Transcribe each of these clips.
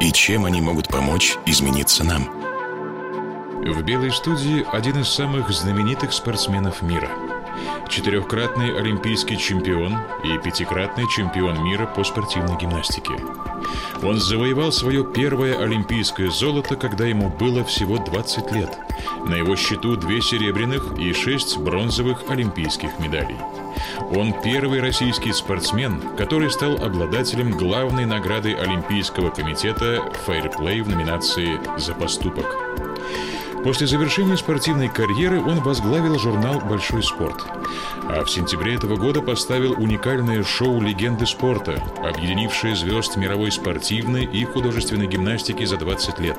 и чем они могут помочь измениться нам. В «Белой студии» один из самых знаменитых спортсменов мира. Четырехкратный олимпийский чемпион и пятикратный чемпион мира по спортивной гимнастике. Он завоевал свое первое олимпийское золото, когда ему было всего 20 лет. На его счету две серебряных и шесть бронзовых олимпийских медалей. Он первый российский спортсмен, который стал обладателем главной награды Олимпийского комитета «Фейрплей» в номинации «За поступок». После завершения спортивной карьеры он возглавил журнал «Большой спорт». А в сентябре этого года поставил уникальное шоу «Легенды спорта», объединившее звезд мировой спортивной и художественной гимнастики за 20 лет,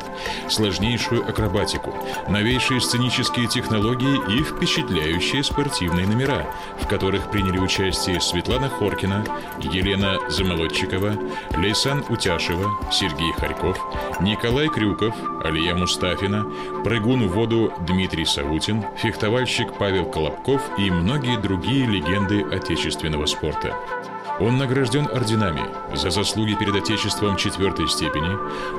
сложнейшую акробатику, новейшие сценические технологии и впечатляющие спортивные номера, в которых приняли участие Светлана Хоркина, Елена Замолодчикова, Лейсан Утяшева, Сергей Харьков, Николай Крюков, Алия Мустафина, прыгун Прыгун в воду Дмитрий Савутин, фехтовальщик Павел Колобков и многие другие легенды отечественного спорта. Он награжден орденами за заслуги перед Отечеством четвертой степени,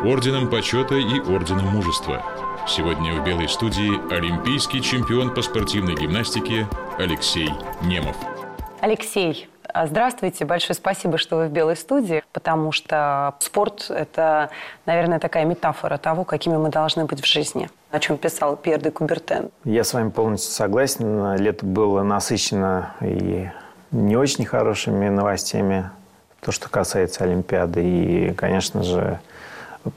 орденом почета и орденом мужества. Сегодня в Белой студии олимпийский чемпион по спортивной гимнастике Алексей Немов. Алексей, здравствуйте, большое спасибо, что вы в Белой студии, потому что спорт – это, наверное, такая метафора того, какими мы должны быть в жизни, о чем писал Пьер де Кубертен. Я с вами полностью согласен. Лето было насыщено и не очень хорошими новостями, то, что касается Олимпиады, и, конечно же,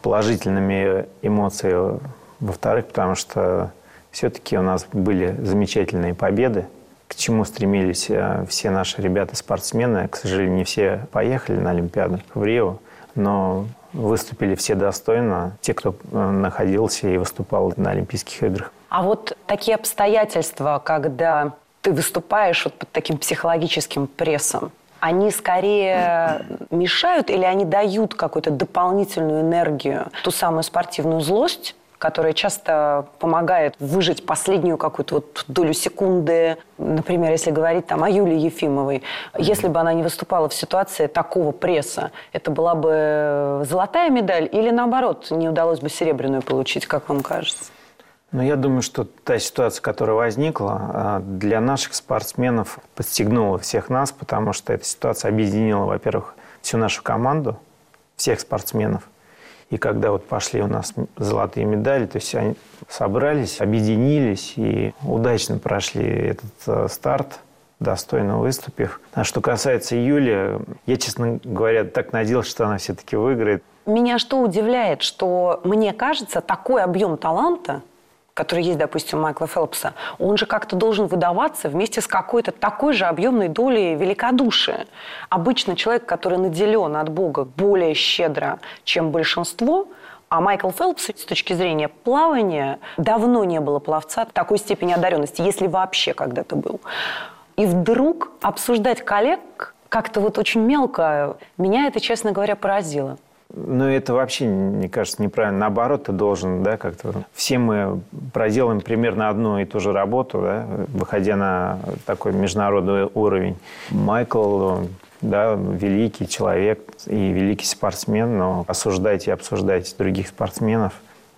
положительными эмоциями, во-вторых, потому что все-таки у нас были замечательные победы – чему стремились э, все наши ребята-спортсмены. К сожалению, не все поехали на Олимпиаду в Рио, но выступили все достойно, те, кто э, находился и выступал на Олимпийских играх. А вот такие обстоятельства, когда ты выступаешь вот под таким психологическим прессом, они скорее мешают или они дают какую-то дополнительную энергию, ту самую спортивную злость, которая часто помогает выжить последнюю какую-то вот долю секунды. Например, если говорить там о Юлии Ефимовой, если бы она не выступала в ситуации такого пресса, это была бы золотая медаль или наоборот, не удалось бы серебряную получить, как вам кажется? Ну, я думаю, что та ситуация, которая возникла, а, для наших спортсменов подстегнула всех нас, потому что эта ситуация объединила, во-первых, всю нашу команду, всех спортсменов. И когда вот пошли у нас золотые медали, то есть они собрались, объединились и удачно прошли этот э, старт, достойно выступив. А что касается Юли, я, честно говоря, так надеялся, что она все-таки выиграет. Меня что удивляет, что мне кажется, такой объем таланта – который есть, допустим, у Майкла Фелпса, он же как-то должен выдаваться вместе с какой-то такой же объемной долей великодушия. Обычно человек, который наделен от Бога более щедро, чем большинство, а Майкл Фелпс с точки зрения плавания давно не было пловца такой степени одаренности, если вообще когда-то был. И вдруг обсуждать коллег как-то вот очень мелко, меня это, честно говоря, поразило. Ну, это вообще, мне кажется, неправильно. Наоборот, ты должен, да, как-то... Все мы проделаем примерно одну и ту же работу, да, выходя на такой международный уровень. Майкл, да, великий человек и великий спортсмен, но осуждать и обсуждать других спортсменов,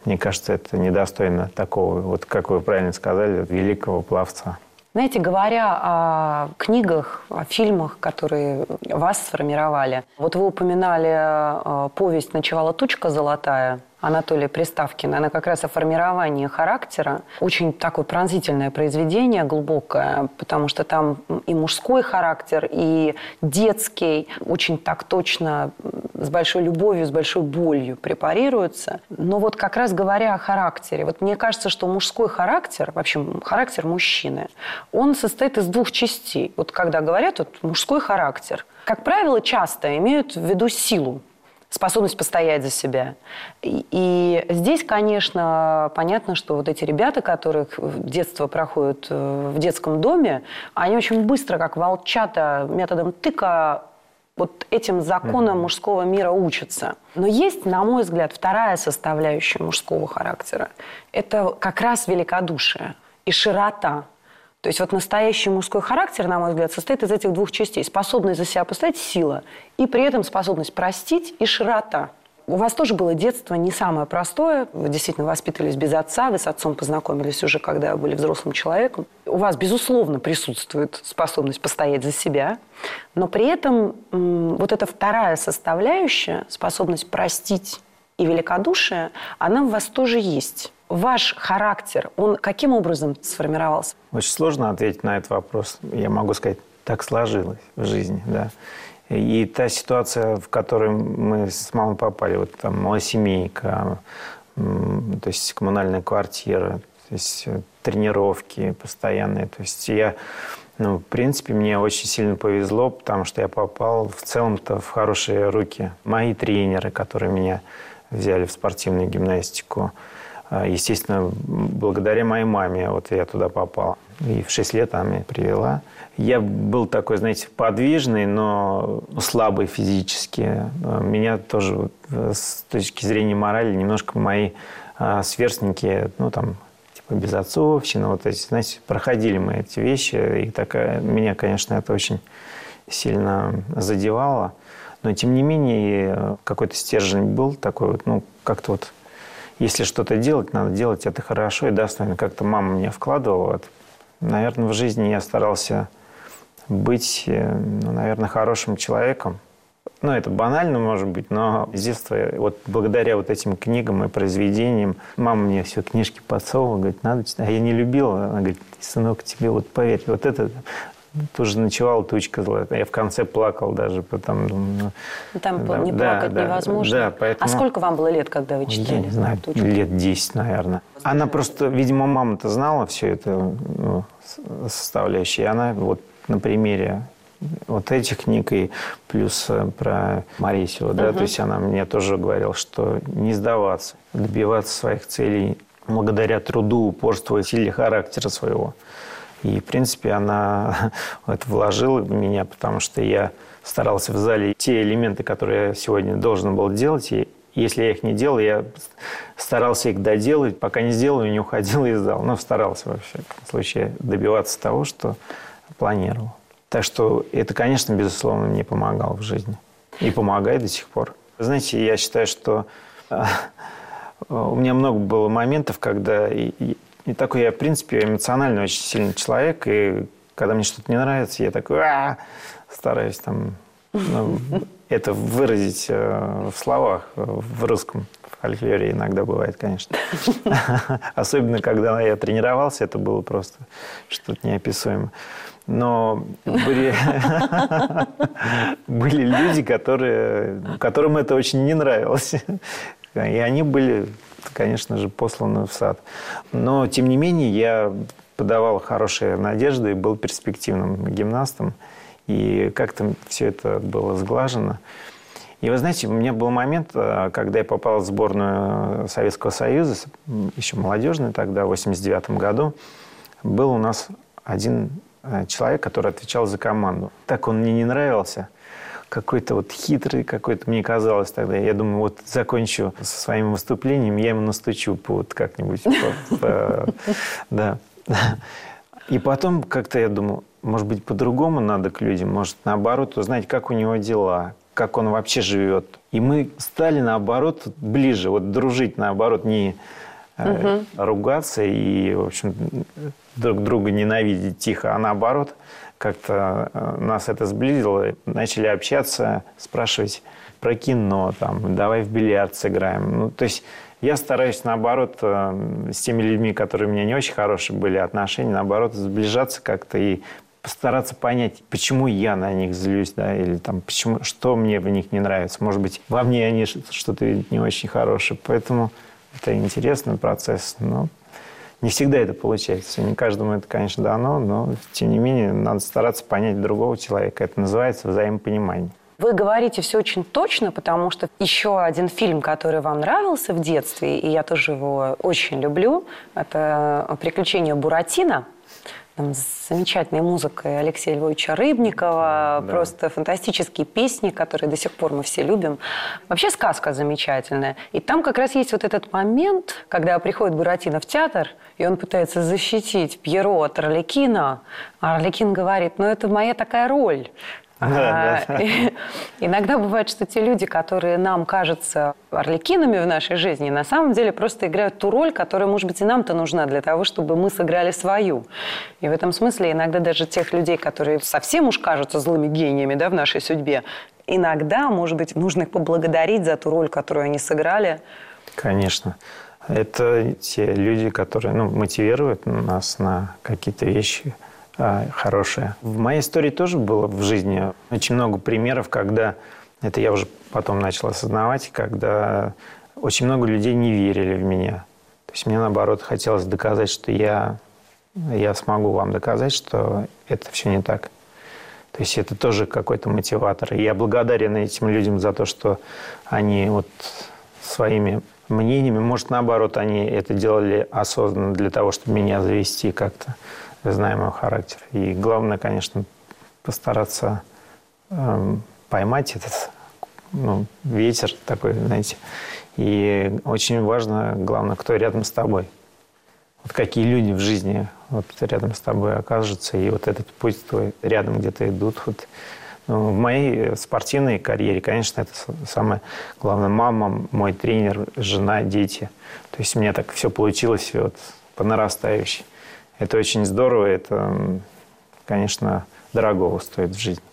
мне кажется, это недостойно такого, вот как вы правильно сказали, великого пловца. Знаете, говоря о книгах, о фильмах, которые вас сформировали, вот вы упоминали э, повесть «Ночевала тучка золотая», Анатолия Приставкина. Она как раз о формировании характера. Очень такое пронзительное произведение, глубокое, потому что там и мужской характер, и детский. Очень так точно, с большой любовью, с большой болью препарируется. Но вот как раз говоря о характере, вот мне кажется, что мужской характер, вообще характер мужчины, он состоит из двух частей. Вот когда говорят вот, мужской характер, как правило, часто имеют в виду силу способность постоять за себя. И, и здесь, конечно, понятно, что вот эти ребята, которые детство проходят э, в детском доме, они очень быстро, как волчата, методом тыка вот этим законам мужского мира учатся. Но есть, на мой взгляд, вторая составляющая мужского характера. Это как раз великодушие и широта. То есть вот настоящий мужской характер, на мой взгляд, состоит из этих двух частей. Способность за себя постоять – сила, и при этом способность простить и широта. У вас тоже было детство не самое простое. Вы действительно воспитывались без отца. Вы с отцом познакомились уже, когда были взрослым человеком. У вас, безусловно, присутствует способность постоять за себя. Но при этом вот эта вторая составляющая, способность простить и великодушие, она в вас тоже есть ваш характер, он каким образом сформировался? Очень сложно ответить на этот вопрос. Я могу сказать, так сложилось в жизни, да. И та ситуация, в которую мы с мамой попали, вот там малосемейка, то есть коммунальная квартира, то есть тренировки постоянные. То есть я, ну, в принципе, мне очень сильно повезло, потому что я попал в целом-то в хорошие руки. Мои тренеры, которые меня взяли в спортивную гимнастику, а, естественно, благодаря моей маме вот я туда попал. И в 6 лет она меня привела. Я был такой, знаете, подвижный, но слабый физически. А, меня тоже с точки зрения морали немножко мои а, сверстники, ну, там, типа безотцовщина, вот эти, знаете, проходили мы эти вещи. И такая, меня, конечно, это очень сильно задевало. Но, тем не менее, какой-то стержень был такой вот, ну, как-то вот если что-то делать, надо делать это хорошо. И да, как-то мама мне вкладывала. Наверное, в жизни я старался быть, э, ну, наверное, хорошим человеком. Ну, это банально, может быть, но с детства, вот благодаря вот этим книгам и произведениям, мама мне все книжки подсовывала, говорит, надо читать. А я не любила. Она говорит, сынок, тебе вот поверь, вот это тоже ночевала тучка злая. Я в конце плакал даже, потому ну, ну, Там да, не плакать да, невозможно. Да, поэтому... А сколько вам было лет, когда вы читали? Я не знаю, тучку? лет 10, наверное. Она просто, видимо, мама-то знала все это ну, составляющие. И она вот на примере вот этих книг и плюс э, про Марисию, да, угу. то есть она мне тоже говорила, что не сдаваться, добиваться своих целей благодаря труду, упорству и силе характера своего. И, в принципе, она это вложила в меня, потому что я старался в зале те элементы, которые я сегодня должен был делать, и если я их не делал, я старался их доделать, пока не сделал и не уходил из зала. Но старался, во всяком случае, добиваться того, что планировал. Так что это, конечно, безусловно, мне помогало в жизни. И помогает до сих пор. Знаете, я считаю, что а, у меня много было моментов, когда и такой я, в принципе, эмоционально очень сильный человек. И когда мне что-то не нравится, я такой а стараюсь там ну, это выразить э, в словах в русском фольклоре иногда бывает, конечно. Особенно, когда я тренировался, это было просто что-то неописуемое. Но были, были люди, которые, которым это очень не нравилось. И они были конечно же, посланы в сад. Но, тем не менее, я подавал хорошие надежды и был перспективным гимнастом. И как-то все это было сглажено. И вы знаете, у меня был момент, э, когда я попал в сборную Советского Союза, еще молодежный тогда, в 89 году, был у нас один э, человек, который отвечал за команду. Так он мне не нравился какой-то вот хитрый, какой-то, мне казалось тогда. Я думаю, вот закончу со своим выступлением, я ему настучу вот как-нибудь. Да. И потом как-то я думал, может быть, по-другому надо к людям, может, наоборот, узнать, как у него дела, как он вообще живет. И мы стали, наоборот, ближе, вот дружить, наоборот, не угу. ругаться и, в общем, друг друга ненавидеть тихо, а наоборот – как-то э, нас это сблизило. Начали общаться, спрашивать про кино, там, давай в бильярд сыграем. Ну, то есть я стараюсь, наоборот, э, с теми людьми, которые у меня не очень хорошие были отношения, наоборот, сближаться как-то и постараться понять, почему я на них злюсь, да, или там, почему, что мне в них не нравится. Может быть, во мне они что-то не очень хорошее. Поэтому это интересный процесс. Но не всегда это получается. Не каждому это, конечно, дано, но, тем не менее, надо стараться понять другого человека. Это называется взаимопонимание. Вы говорите все очень точно, потому что еще один фильм, который вам нравился в детстве, и я тоже его очень люблю, это «Приключения Буратино». Там с замечательной музыкой Алексея Львовича Рыбникова, да. просто фантастические песни, которые до сих пор мы все любим. Вообще сказка замечательная. И там как раз есть вот этот момент, когда приходит Буратино в театр, и он пытается защитить Пьеро от Орликина, а Орликин говорит, ну это моя такая роль, а, иногда бывает, что те люди, которые нам кажутся орликинами в нашей жизни, на самом деле просто играют ту роль, которая, может быть, и нам-то нужна для того, чтобы мы сыграли свою. И в этом смысле иногда даже тех людей, которые совсем уж кажутся злыми гениями да, в нашей судьбе, иногда, может быть, нужно их поблагодарить за ту роль, которую они сыграли. Конечно. Это те люди, которые ну, мотивируют нас на какие-то вещи – хорошее. В моей истории тоже было в жизни очень много примеров, когда, это я уже потом начал осознавать, когда очень много людей не верили в меня. То есть мне, наоборот, хотелось доказать, что я, я смогу вам доказать, что это все не так. То есть это тоже какой-то мотиватор. И я благодарен этим людям за то, что они вот своими мнениями, может, наоборот, они это делали осознанно для того, чтобы меня завести как-то знаем его характер. И главное, конечно, постараться э, поймать этот ну, ветер такой, знаете. И очень важно, главное, кто рядом с тобой. Вот какие люди в жизни вот рядом с тобой окажутся, и вот этот путь твой рядом где-то идут. Вот. Ну, в моей спортивной карьере, конечно, это самое главное. Мама, мой тренер, жена, дети. То есть у меня так все получилось вот, по нарастающей. Это очень здорово, это, конечно, дорого стоит в жизни.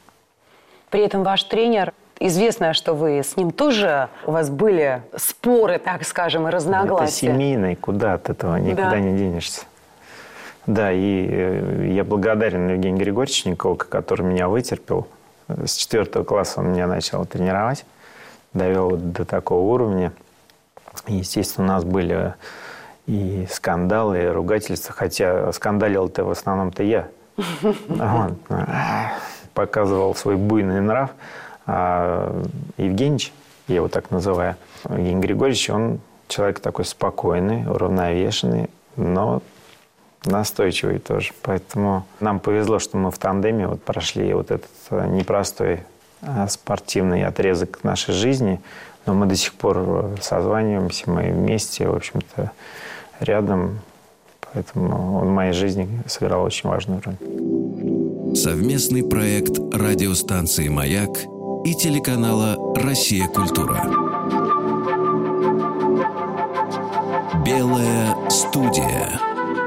При этом ваш тренер Известно, что вы с ним тоже, у вас были споры, так скажем, и разногласия. Это семейный, куда от этого никуда да. не денешься. Да, и э, я благодарен Евгению Григорьевичу Николко, который меня вытерпел. С четвертого класса он меня начал тренировать, довел до такого уровня. естественно, у нас были и скандалы, и ругательства, хотя скандалил-то в основном-то я. Он показывал свой буйный нрав. А Евгеньевич, я его так называю, Евгений Григорьевич, он человек такой спокойный, уравновешенный, но настойчивый тоже. Поэтому нам повезло, что мы в тандеме вот прошли вот этот непростой а, спортивный отрезок нашей жизни, но мы до сих пор созваниваемся, мы вместе, в общем-то, рядом. Поэтому он в моей жизни сыграл очень важную роль. Совместный проект радиостанции «Маяк» и телеканала «Россия. Культура». Белая студия.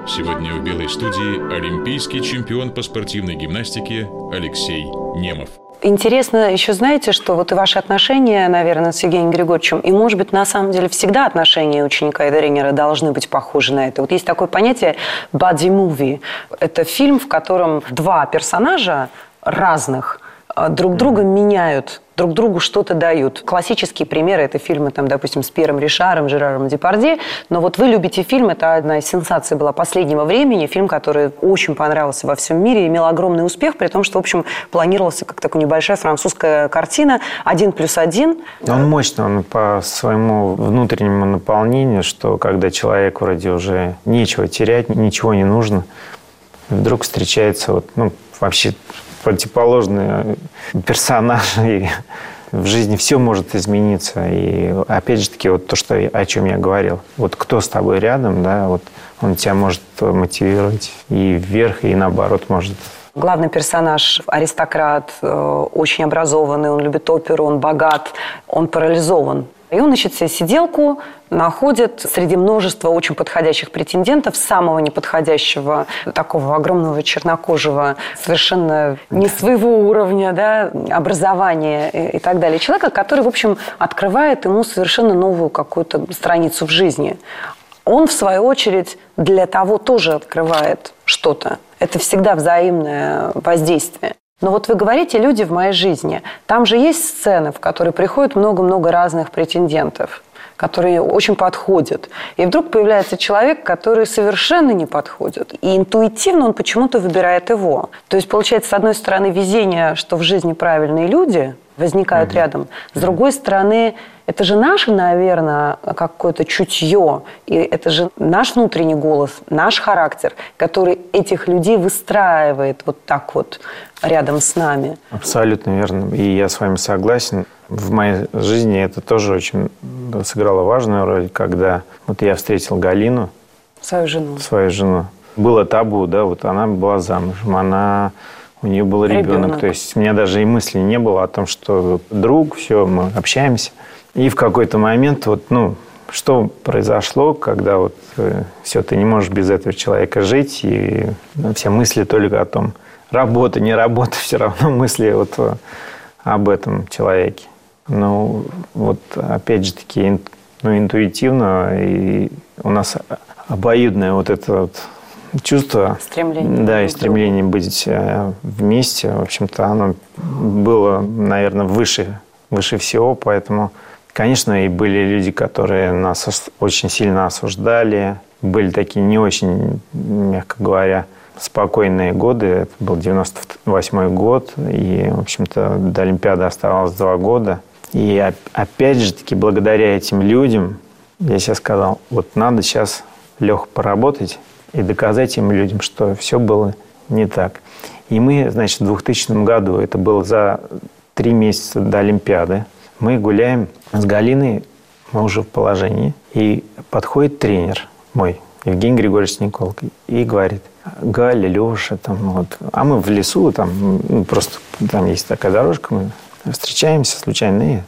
Сегодня в Белой студии олимпийский чемпион по спортивной гимнастике Алексей Немов. Интересно еще, знаете, что вот и ваши отношения, наверное, с Евгением Григорьевичем, и, может быть, на самом деле всегда отношения ученика и тренера должны быть похожи на это. Вот есть такое понятие body movie. Это фильм, в котором два персонажа разных друг друга меняют друг другу что-то дают. Классические примеры – это фильмы, там, допустим, с Пьером Ришаром, Жераром Депардье. Но вот вы любите фильм, это одна из сенсаций была последнего времени, фильм, который очень понравился во всем мире, имел огромный успех, при том, что, в общем, планировался как такая небольшая французская картина «Один плюс один». Он мощный, он по своему внутреннему наполнению, что когда человек вроде уже нечего терять, ничего не нужно, вдруг встречается вот, ну, вообще противоположные персонажи. В жизни все может измениться. И опять же таки, вот то, что, о чем я говорил. Вот кто с тобой рядом, да, вот он тебя может мотивировать и вверх, и наоборот может Главный персонаж – аристократ, э, очень образованный, он любит оперу, он богат, он парализован. И он ищет себе сиделку, находит среди множества очень подходящих претендентов самого неподходящего, такого огромного чернокожего, совершенно не своего уровня да, образования и, и так далее. Человека, который, в общем, открывает ему совершенно новую какую-то страницу в жизни. Он, в свою очередь, для того тоже открывает что-то. Это всегда взаимное воздействие. Но вот вы говорите «люди в моей жизни». Там же есть сцены, в которые приходит много-много разных претендентов. Который очень подходит. И вдруг появляется человек, который совершенно не подходит. И интуитивно он почему-то выбирает его. То есть, получается, с одной стороны, везение, что в жизни правильные люди возникают mm-hmm. рядом. С другой стороны, это же наше, наверное, какое-то чутье, и это же наш внутренний голос, наш характер, который этих людей выстраивает вот так вот рядом с нами. Абсолютно верно. И я с вами согласен. В моей жизни это тоже очень сыграло важную роль, когда вот я встретил Галину. Свою жену. Свою жену. Было табу, да, вот она была замужем, она у нее был ребенок. ребенок. То есть у меня даже и мысли не было о том, что друг, все, мы общаемся. И в какой-то момент вот, ну, что произошло, когда вот э, все, ты не можешь без этого человека жить, и ну, все мысли только о том, работа, не работа, все равно мысли вот э, об этом человеке. Ну, вот опять же таки, ну, интуитивно, и у нас обоюдное вот это вот чувство. Стремление. Да, и стремление быть э, вместе. В общем-то, оно было, наверное, выше, выше всего, поэтому Конечно, и были люди, которые нас очень сильно осуждали. Были такие не очень, мягко говоря, спокойные годы. Это был 98 год. И, в общем-то, до Олимпиады оставалось два года. И опять же таки, благодаря этим людям, я себе сказал, вот надо сейчас, Леха, поработать и доказать этим людям, что все было не так. И мы, значит, в 2000 году, это было за три месяца до Олимпиады, мы гуляем с Галиной, мы уже в положении, и подходит тренер мой, Евгений Григорьевич Николк, и говорит, Галя, Леша, там вот, а мы в лесу, там ну, просто там есть такая дорожка, мы встречаемся случайно, и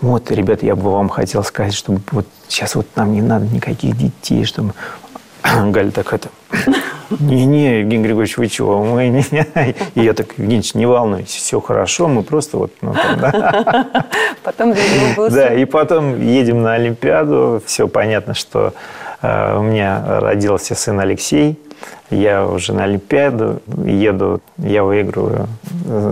вот, ребята, я бы вам хотел сказать, чтобы вот сейчас вот нам не надо никаких детей, чтобы Галя так это... Не-не, Евгений Григорьевич, вы чего? Мы не, не. И я так, Евгений, не волнуйтесь, все хорошо, мы просто вот... Ну, там, да. Потом Да, и потом едем на Олимпиаду. Все понятно, что у меня родился сын Алексей. Я уже на Олимпиаду еду, я выигрываю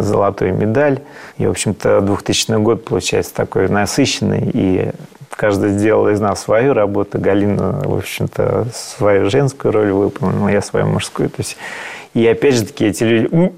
золотую медаль. И, в общем-то, 2000 год получается такой насыщенный и Каждый сделал из нас свою работу. Галина, в общем-то, свою женскую роль выполнила, я свою мужскую. То есть, и опять же таки эти люди...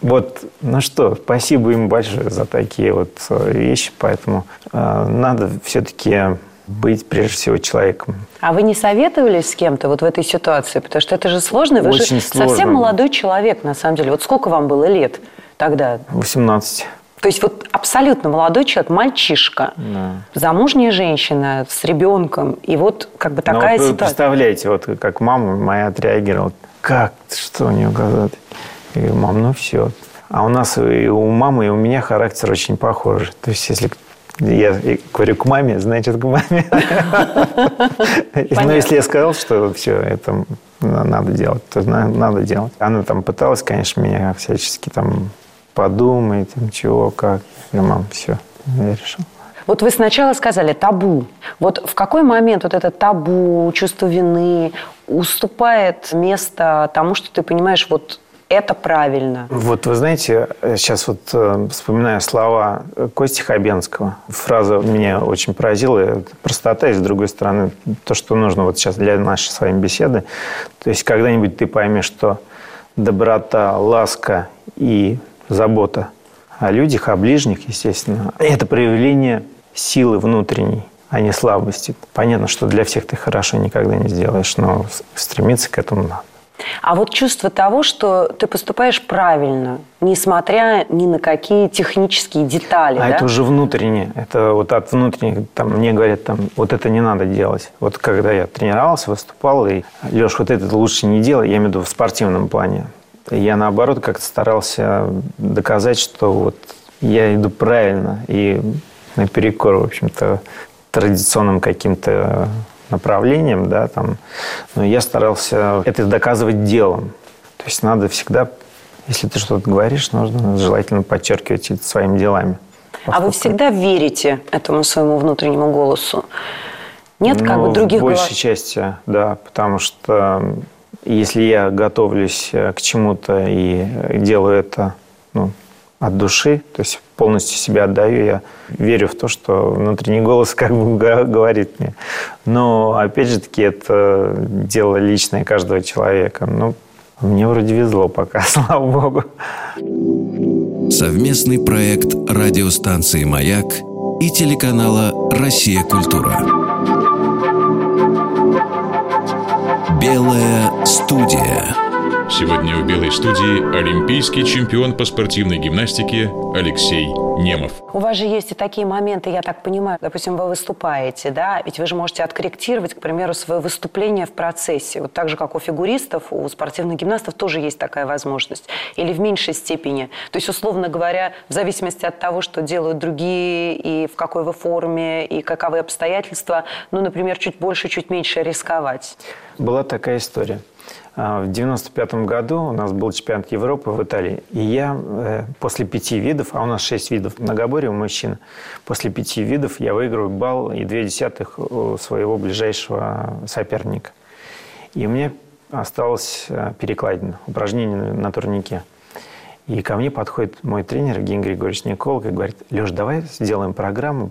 Вот, ну что, спасибо им большое за такие вот э, вещи, поэтому э, надо все-таки быть прежде всего человеком. А вы не советовались с кем-то вот в этой ситуации? Потому что это же сложно. Вы Очень же сложно. совсем молодой человек, на самом деле. Вот сколько вам было лет тогда? 18. То есть вот абсолютно молодой человек, мальчишка, да. замужняя женщина с ребенком, и вот как бы такая ну, вот ситуация. Представляете, вот как мама моя отреагировала, как, что у нее говорят? Я говорю, мам, ну все. А у нас и у мамы, и у меня характер очень похожий. То есть если я говорю к маме, значит к маме. Но если я сказал, что все это надо делать, то надо делать. Она там пыталась, конечно, меня всячески там подумай, там, чего, как. Я мам, все, я решил. Вот вы сначала сказали табу. Вот в какой момент вот это табу, чувство вины уступает место тому, что ты понимаешь, вот это правильно. Вот вы знаете, сейчас вот э, вспоминаю слова Кости Хабенского. Фраза меня очень поразила. Простота, и с другой стороны, то, что нужно вот сейчас для нашей с вами беседы. То есть когда-нибудь ты поймешь, что доброта, ласка и забота о людях, о ближних, естественно. Это проявление силы внутренней, а не слабости. Понятно, что для всех ты хорошо никогда не сделаешь, но стремиться к этому надо. А вот чувство того, что ты поступаешь правильно, несмотря ни на какие технические детали. А да? это уже внутреннее. Это вот от внутренних, там, мне говорят, там, вот это не надо делать. Вот когда я тренировался, выступал, и Леш, вот это лучше не делай, я имею в виду в спортивном плане. Я, наоборот, как-то старался доказать, что вот я иду правильно и наперекор, в общем-то, традиционным каким-то направлением, да, там, но я старался это доказывать делом. То есть надо всегда, если ты что-то говоришь, нужно желательно подчеркивать это своими делами. А вы всегда верите этому своему внутреннему голосу? Нет, как ну, бы других... В большей голос... части, да, потому что если я готовлюсь э, к чему-то и делаю это ну, от души, то есть полностью себя отдаю, я верю в то, что внутренний голос как бы говорит мне. Но, опять же таки, это дело личное каждого человека. Ну, мне вроде везло пока, слава богу. Совместный проект радиостанции «Маяк» и телеканала «Россия. Культура». Белая студия. Сегодня в «Белой студии» олимпийский чемпион по спортивной гимнастике Алексей Немов. У вас же есть и такие моменты, я так понимаю, допустим, вы выступаете, да, ведь вы же можете откорректировать, к примеру, свое выступление в процессе. Вот так же, как у фигуристов, у спортивных гимнастов тоже есть такая возможность. Или в меньшей степени. То есть, условно говоря, в зависимости от того, что делают другие, и в какой вы форме, и каковы обстоятельства, ну, например, чуть больше, чуть меньше рисковать. Была такая история. А, в 95 году у нас был чемпионат Европы в Италии. И я э, после пяти видов, а у нас шесть видов многоборья у мужчин, после пяти видов я выигрываю балл и две десятых у своего ближайшего соперника. И у меня осталось э, перекладина, упражнение на турнике. И ко мне подходит мой тренер Евгений Григорьевич Николк и говорит, Леш, давай сделаем программу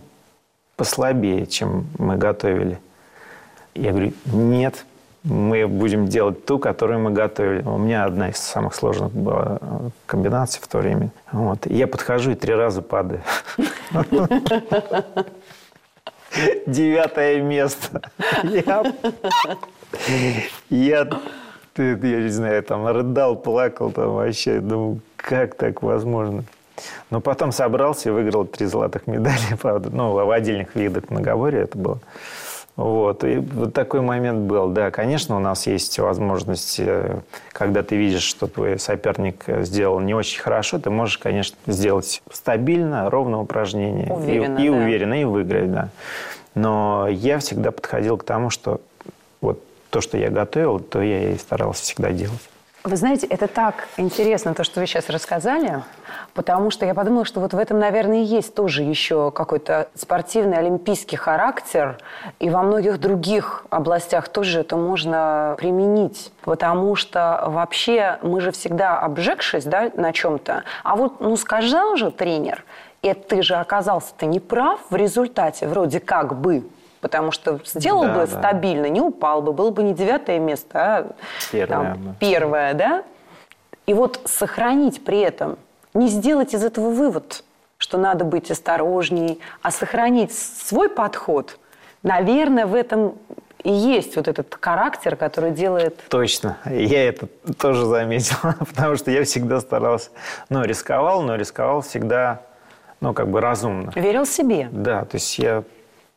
послабее, чем мы готовили. Я говорю, нет, мы будем делать ту, которую мы готовили. У меня одна из самых сложных была э, комбинаций в то время. Вот. И я подхожу и три раза падаю. Девятое место. Я, я, я не знаю, там рыдал, плакал, там вообще, думаю, как так возможно? Но потом собрался и выиграл три золотых медали, правда, ну, в отдельных видах многоборья это было. Вот. И вот такой момент был. Да, конечно, у нас есть возможность, э, когда ты видишь, что твой соперник сделал не очень хорошо, ты можешь, конечно, сделать стабильно, ровно упражнение. Уверенно, и, и да. уверенно, и выиграть, да. Но я всегда подходил к тому, что вот то, что я готовил, то я и старался всегда делать. Вы знаете, это так интересно, то, что вы сейчас рассказали, потому что я подумала, что вот в этом, наверное, есть тоже еще какой-то спортивный олимпийский характер, и во многих других областях тоже это можно применить, потому что вообще мы же всегда обжегшись да, на чем-то, а вот, ну, сказал же тренер, и ты же оказался-то неправ в результате, вроде как бы, Потому что сделал Да, бы да. стабильно, не упал бы, было бы не девятое место, а Первое, там, да. первое, да? И вот сохранить при этом, не сделать из этого вывод, что надо быть осторожней, а сохранить свой подход, наверное, в этом и есть вот этот характер, который делает... Точно. Я это тоже заметил, потому что я всегда старался, ну, рисковал, но рисковал всегда, ну, как бы разумно. Верил себе. Да, то есть я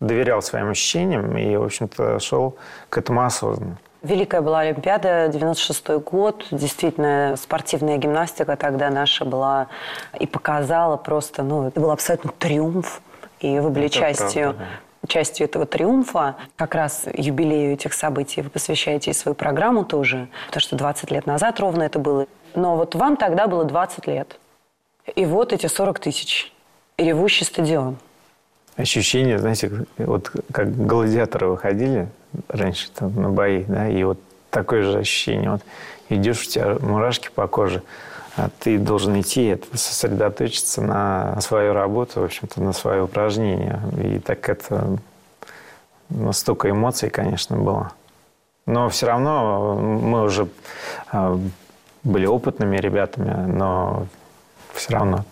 доверял своим ощущениям и, в общем-то, шел к этому осознанно. Великая была Олимпиада, 96 год. Действительно, спортивная гимнастика тогда наша была и показала просто, ну, это был абсолютно триумф. И вы были Это частью, правда, частью этого триумфа. Как раз юбилею этих событий вы посвящаете и свою программу тоже, потому что 20 лет назад ровно это было. Но вот вам тогда было 20 лет. И вот эти 40 тысяч. И ревущий стадион. Ощущение, знаете, вот как гладиаторы выходили раньше там, на бои, да, и вот такое же ощущение. Вот идешь, у тебя мурашки по коже, а ты должен идти, это, сосредоточиться на свою работу, в общем-то, на свое упражнение. И так это ну, столько эмоций, конечно, было. Но все равно мы уже а, были опытными ребятами, но все равно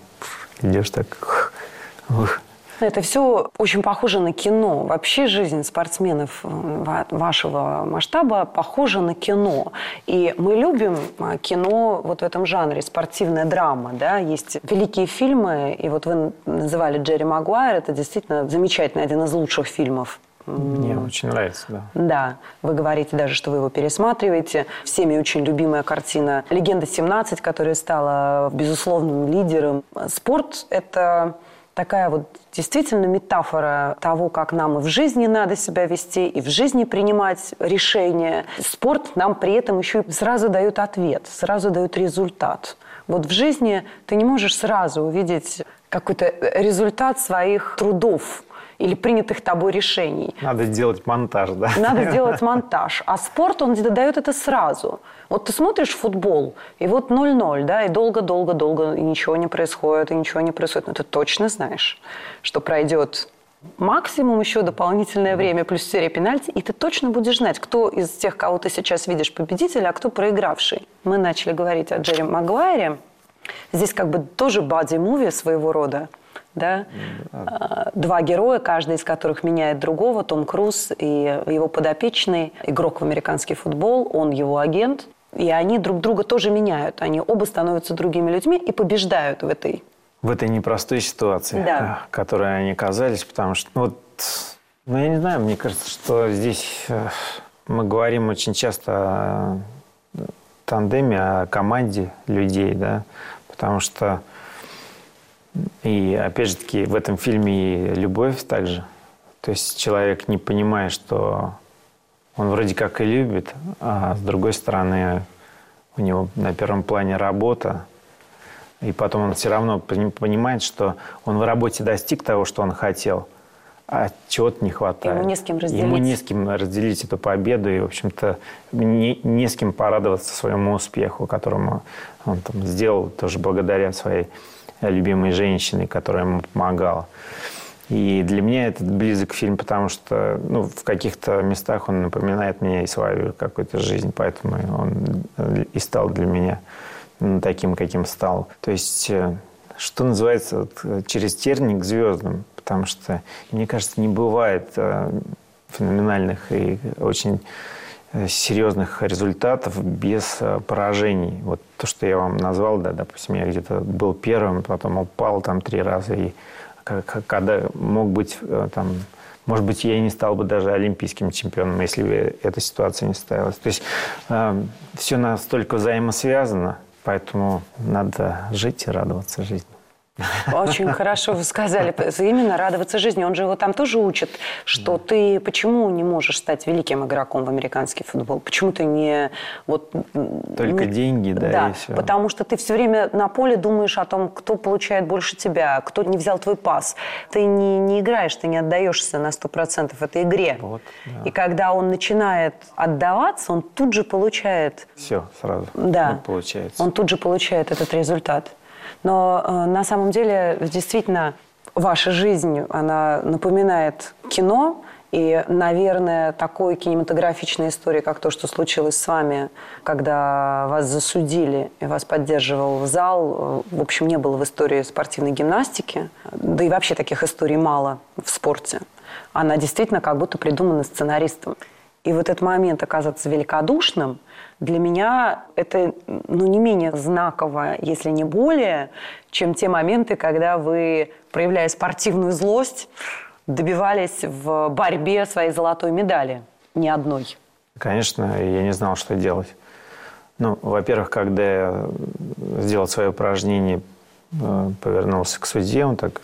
идешь так... ух. Это все очень похоже на кино. Вообще жизнь спортсменов э, ва- вашего масштаба похожа на кино. И мы любим э, кино вот в этом жанре, спортивная драма. Да? Есть великие фильмы, и вот вы называли Джерри Магуайр, это действительно замечательный, один из лучших фильмов. Мне очень нравится, да. Да, вы говорите даже, что вы его пересматриваете. Всеми очень любимая картина «Легенда 17», которая стала безусловным лидером. Спорт – это такая вот действительно метафора того, как нам и в жизни надо себя вести, и в жизни принимать решения. Спорт нам при этом еще и сразу дает ответ, сразу дает результат. Вот в жизни ты не можешь сразу увидеть какой-то результат своих трудов. Или принятых тобой решений. Надо сделать монтаж, да? Надо сделать монтаж. А спорт, он дает это сразу. Вот ты смотришь футбол, и вот 0-0, да, и долго-долго-долго, и ничего не происходит, и ничего не происходит. Но ты точно знаешь, что пройдет максимум еще дополнительное время плюс серия пенальти, и ты точно будешь знать, кто из тех, кого ты сейчас видишь победитель, а кто проигравший. Мы начали говорить о Джерри Магуайре. Здесь как бы тоже бади-муви своего рода. Да? А, два героя, каждый из которых меняет другого. Том Круз и его подопечный, игрок в американский футбол, он его агент. И они друг друга тоже меняют. Они оба становятся другими людьми и побеждают в этой в этой непростой ситуации, да. в которой они оказались, потому что, ну, вот, ну, я не знаю, мне кажется, что здесь э, мы говорим очень часто о тандеме, о команде людей, да, потому что и, опять же таки, в этом фильме и любовь также. То есть человек не понимает, что он вроде как и любит, а с другой стороны у него на первом плане работа, и потом он все равно понимает, что он в работе достиг того, что он хотел, а чего-то не хватает. Ему не с кем разделить. Ему не с кем разделить эту победу, и, в общем-то, не, не с кем порадоваться своему успеху, которому он там сделал тоже благодаря своей любимой женщине, которая ему помогала. И для меня этот близок фильм, потому что ну, в каких-то местах он напоминает мне и свою какую-то жизнь, поэтому он и стал для меня таким, каким стал. То есть, э, что называется, вот, э, через терник к звездам, потому что, мне кажется, не бывает э, феноменальных и очень серьезных результатов без поражений. Вот то, что я вам назвал, да, допустим, я где-то был первым, потом упал там три раза, и когда мог быть там может быть, я и не стал бы даже олимпийским чемпионом, если бы эта ситуация не состоялась. То есть э, все настолько взаимосвязано, Поэтому надо жить и радоваться жизни. Очень хорошо вы сказали. Именно радоваться жизни. Он же его там тоже учит, что да. ты почему не можешь стать великим игроком в американский футбол? Почему ты не... Вот, Только не, деньги, да, да и все. потому что ты все время на поле думаешь о том, кто получает больше тебя, кто не взял твой пас. Ты не, не играешь, ты не отдаешься на 100% этой игре. Вот, да. И когда он начинает отдаваться, он тут же получает... Все, сразу. Да. Вот получается. Он тут же получает этот результат. Но э, на самом деле, действительно, ваша жизнь, она напоминает кино, и, наверное, такой кинематографичной истории, как то, что случилось с вами, когда вас засудили и вас поддерживал зал, э, в общем, не было в истории спортивной гимнастики. Да и вообще таких историй мало в спорте. Она действительно как будто придумана сценаристом. И вот этот момент оказаться великодушным, для меня это ну, не менее знаково, если не более, чем те моменты, когда вы, проявляя спортивную злость, добивались в борьбе своей золотой медали. Ни одной. Конечно, я не знал, что делать. Ну, во-первых, когда я сделал свое упражнение, э, повернулся к судье, он так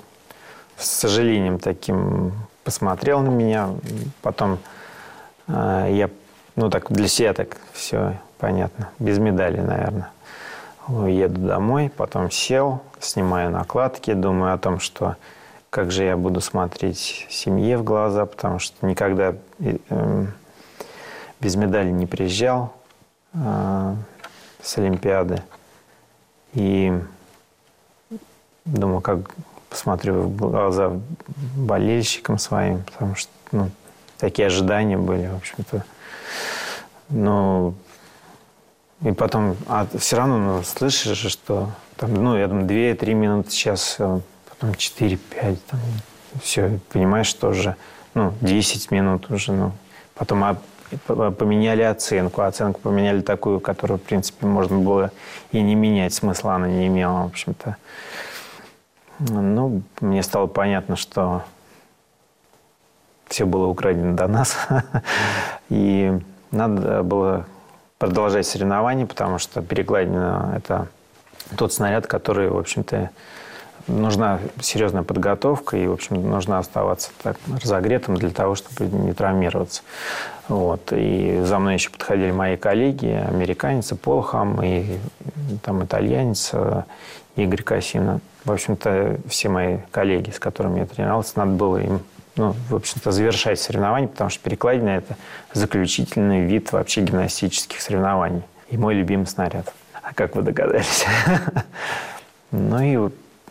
с сожалением таким посмотрел на меня. Потом я, ну так для себя так все понятно, без медали, наверное. Еду домой, потом сел, снимаю накладки, думаю о том, что как же я буду смотреть семье в глаза, потому что никогда э, без медали не приезжал э, с Олимпиады. И думаю, как посмотрю в глаза болельщикам своим, потому что ну, такие ожидания были, в общем-то. Но и потом, а все равно ну, слышишь, что там, ну, я думаю, 2-3 минуты сейчас, э, потом 4-5, там, все, понимаешь, что уже, ну, 10 минут уже, ну, потом а, поменяли оценку, оценку поменяли такую, которую, в принципе, можно было и не менять, смысла она не имела, в общем-то. Ну, мне стало понятно, что все было украдено до нас. И надо было продолжать соревнования, потому что перекладина – это тот снаряд, который, в общем-то, нужна серьезная подготовка и, в общем, нужно оставаться так разогретым для того, чтобы не травмироваться. Вот. И за мной еще подходили мои коллеги, американец Полхам и там итальянец Игорь Кассина. В общем-то, все мои коллеги, с которыми я тренировался, надо было им ну, в общем-то, завершать соревнования, потому что перекладина – это заключительный вид вообще гимнастических соревнований. И мой любимый снаряд. А как вы догадались? Ну и,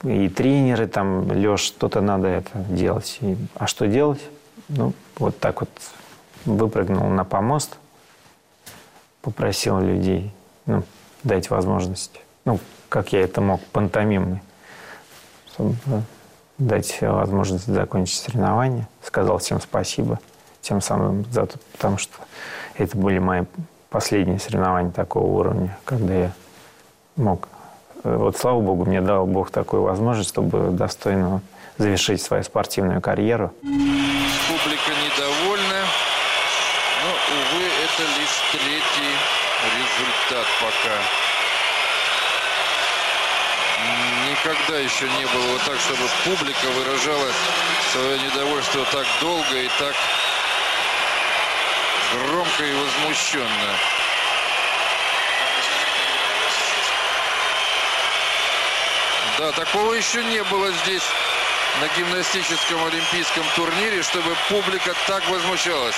и тренеры там, Леш, что-то надо это делать. И, а что делать? Ну, вот так вот выпрыгнул на помост, попросил людей ну, дать возможность, ну, как я это мог, пантомимный, чтобы дать возможность закончить соревнования. Сказал всем спасибо, тем самым за то, потому что это были мои последние соревнования такого уровня, когда я мог. Вот слава богу, мне дал Бог такую возможность, чтобы достойно завершить свою спортивную карьеру. Публика недовольна, но, увы, это лишь третий результат пока. Никогда еще не было вот так, чтобы публика выражала свое недовольство так долго и так громко и возмущенно. Да, такого еще не было здесь на гимнастическом олимпийском турнире, чтобы публика так возмущалась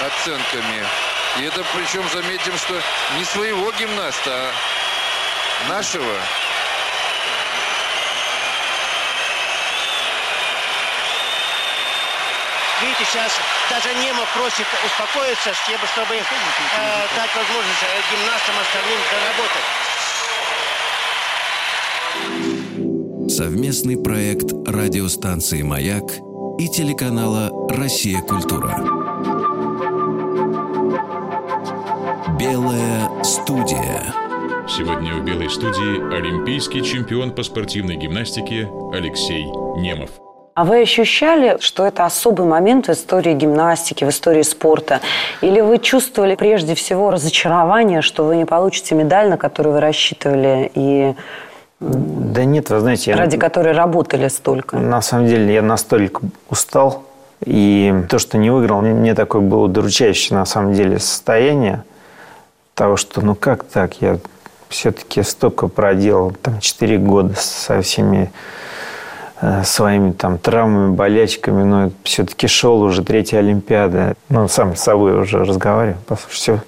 оценками. И это причем заметим, что не своего гимнаста, а нашего. Видите, сейчас даже Немо просит успокоиться, чтобы э, дать возможность гимнастам остальным доработать. Совместный проект радиостанции «Маяк» и телеканала «Россия. Культура». Белая студия. Сегодня в «Белой студии» олимпийский чемпион по спортивной гимнастике Алексей Немов. А вы ощущали, что это особый момент в истории гимнастики, в истории спорта? Или вы чувствовали прежде всего разочарование, что вы не получите медаль, на которую вы рассчитывали, и да нет, вы знаете... Ради я, которой работали столько. На самом деле я настолько устал, и то, что не выиграл, мне такое было удручающее на самом деле состояние того, что ну как так, я все-таки столько проделал, там, 4 года со всеми своими там травмами, болячками, но все-таки шел уже третья Олимпиада. Ну, сам с собой уже разговаривал. Все,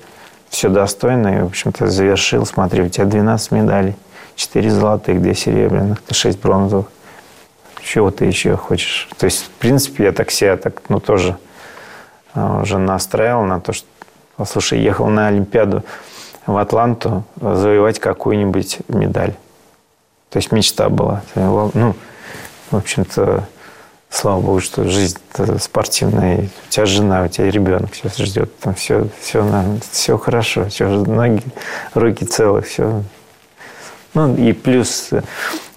все достойно. И, в общем-то, завершил. Смотри, у тебя 12 медалей. 4 золотых, 2 серебряных, 6 бронзовых. Чего ты еще хочешь? То есть, в принципе, я так себя так, ну, тоже э, уже настраивал на то, что, послушай, ехал на Олимпиаду в Атланту завоевать какую-нибудь медаль. То есть мечта была. Ну, в общем-то, слава богу, что жизнь спортивная, у тебя жена, у тебя ребенок сейчас ждет, там все, все, все хорошо, все, ноги, руки целы, все. Ну, и плюс,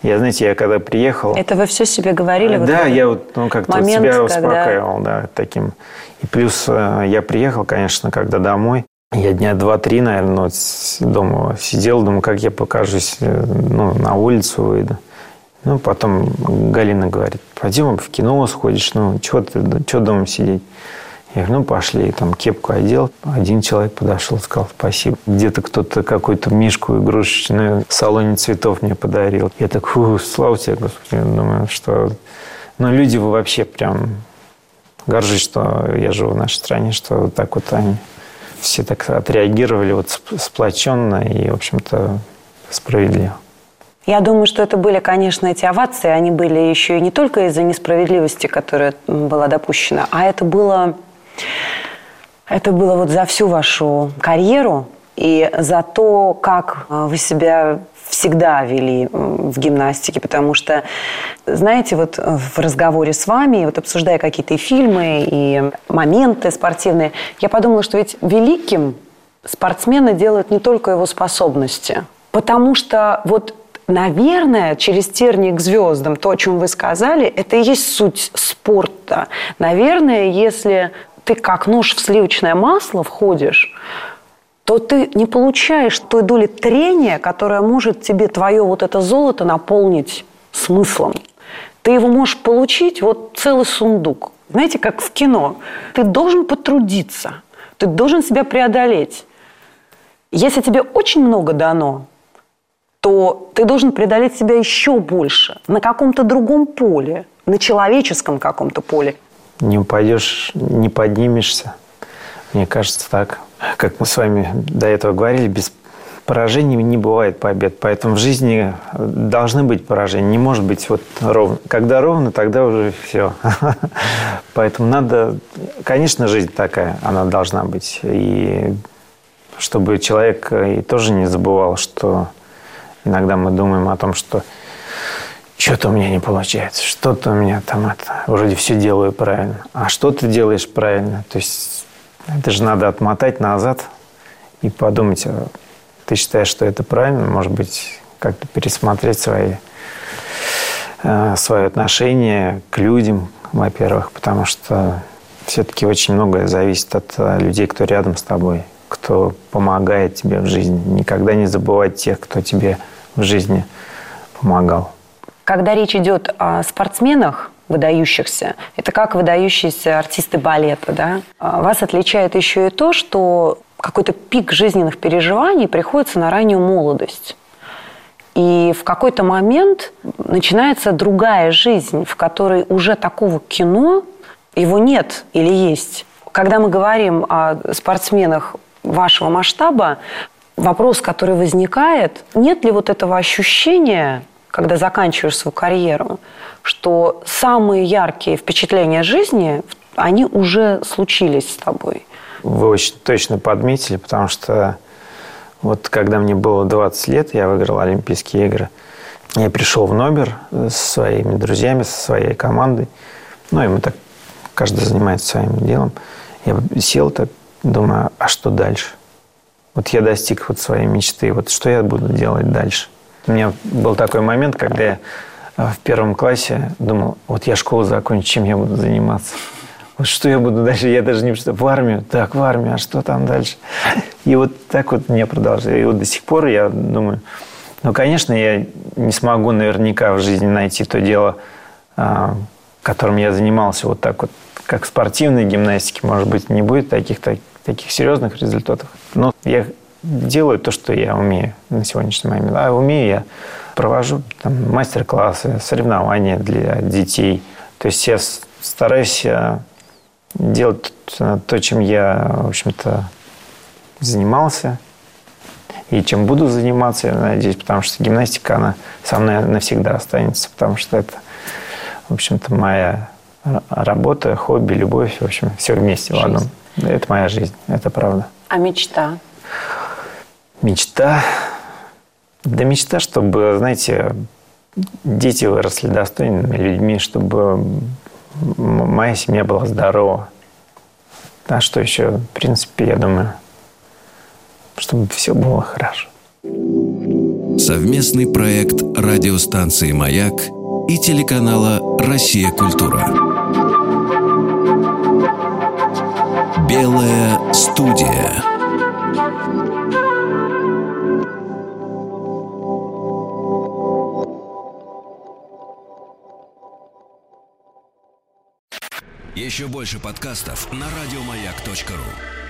я, знаете, я когда приехал... Это вы все себе говорили? Да, я вот ну, как-то вот себя успокаивал, когда... да, таким. И плюс э, я приехал, конечно, когда домой, я дня два-три, наверное, вот дома сидел, думаю, как я покажусь, э, ну, на улицу выйду. Ну, потом Галина говорит, пойдем в кино сходишь, ну, что ты, что дома сидеть? Я говорю, ну, пошли, там кепку одел. Один человек подошел, сказал спасибо. Где-то кто-то какую-то мишку игрушечную в салоне цветов мне подарил. Я так, фу, слава тебе, Господи. Думаю, что... Ну, люди вообще прям... Горжусь, что я живу в нашей стране, что вот так вот они все так отреагировали вот сплоченно и, в общем-то, справедливо. Я думаю, что это были, конечно, эти овации, они были еще и не только из-за несправедливости, которая была допущена, а это было, это было вот за всю вашу карьеру и за то, как э, вы себя всегда вели в гимнастике, потому что, знаете, вот в разговоре с вами, вот обсуждая какие-то фильмы и моменты спортивные, я подумала, что ведь великим спортсмена делают не только его способности, потому что вот Наверное, через тернии к звездам, то, о чем вы сказали, это и есть суть спорта. Наверное, если ты как нож в сливочное масло входишь, то ты не получаешь той доли трения, которая может тебе твое вот это золото наполнить смыслом. Ты его можешь получить вот целый сундук. Знаете, как в кино. Ты должен потрудиться, ты должен себя преодолеть. Если тебе очень много дано, то ты должен преодолеть себя еще больше на каком-то другом поле, на человеческом каком-то поле. Не упадешь, не поднимешься. Мне кажется так. Как мы с вами до этого говорили, без поражений не бывает побед. Поэтому в жизни должны быть поражения. Не может быть вот ровно. Когда ровно, тогда уже все. Поэтому надо... Конечно, жизнь такая, она должна быть. И чтобы человек и тоже не забывал, что иногда мы думаем о том, что что-то у меня не получается, что-то у меня там это, вроде все делаю правильно. А что ты делаешь правильно? То есть это же надо отмотать назад и подумать, а ты считаешь, что это правильно, может быть, как-то пересмотреть свои, э, свое отношение к людям, во-первых, потому что все-таки очень многое зависит от э, людей, кто рядом с тобой, кто помогает тебе в жизни. Никогда не забывать тех, кто тебе в жизни помогал. Когда речь идет о спортсменах, выдающихся, это как выдающиеся артисты балета, да? А вас отличает еще и то, что какой-то пик жизненных переживаний приходится на раннюю молодость. И в какой-то момент начинается другая жизнь, в которой уже такого кино, его нет или есть. Когда мы говорим о спортсменах вашего масштаба, вопрос, который возникает, нет ли вот этого ощущения, когда заканчиваешь свою карьеру, что самые яркие впечатления жизни, они уже случились с тобой – вы очень точно подметили, потому что вот когда мне было 20 лет, я выиграл Олимпийские игры. Я пришел в номер с своими друзьями, со своей командой. Ну, и мы так, каждый занимается своим делом. Я сел так, думаю, а что дальше? Вот я достиг вот своей мечты, вот что я буду делать дальше? У меня был такой момент, когда я в первом классе думал, вот я школу закончу, чем я буду заниматься? Вот что я буду дальше? Я даже не что в армию. Так, в армию, а что там дальше? И вот так вот мне продолжается. И вот до сих пор я думаю, ну, конечно, я не смогу наверняка в жизни найти то дело, а, которым я занимался вот так вот, как спортивной гимнастике. Может быть, не будет таких, так, таких серьезных результатов. Но я делаю то, что я умею на сегодняшний момент. А умею я провожу там, мастер-классы, соревнования для детей. То есть я стараюсь а, делать то, чем я, в общем-то, занимался и чем буду заниматься, я надеюсь, потому что гимнастика, она со мной навсегда останется, потому что это, в общем-то, моя работа, хобби, любовь, в общем, все вместе жизнь. в одном. Это моя жизнь, это правда. А мечта? Мечта? Да мечта, чтобы, знаете, дети выросли достойными людьми, чтобы моя семья была здорова. А что еще? В принципе, я думаю, чтобы все было хорошо. Совместный проект радиостанции «Маяк» и телеканала «Россия. Культура». Белая студия. Еще больше подкастов на радиомаяк.ру.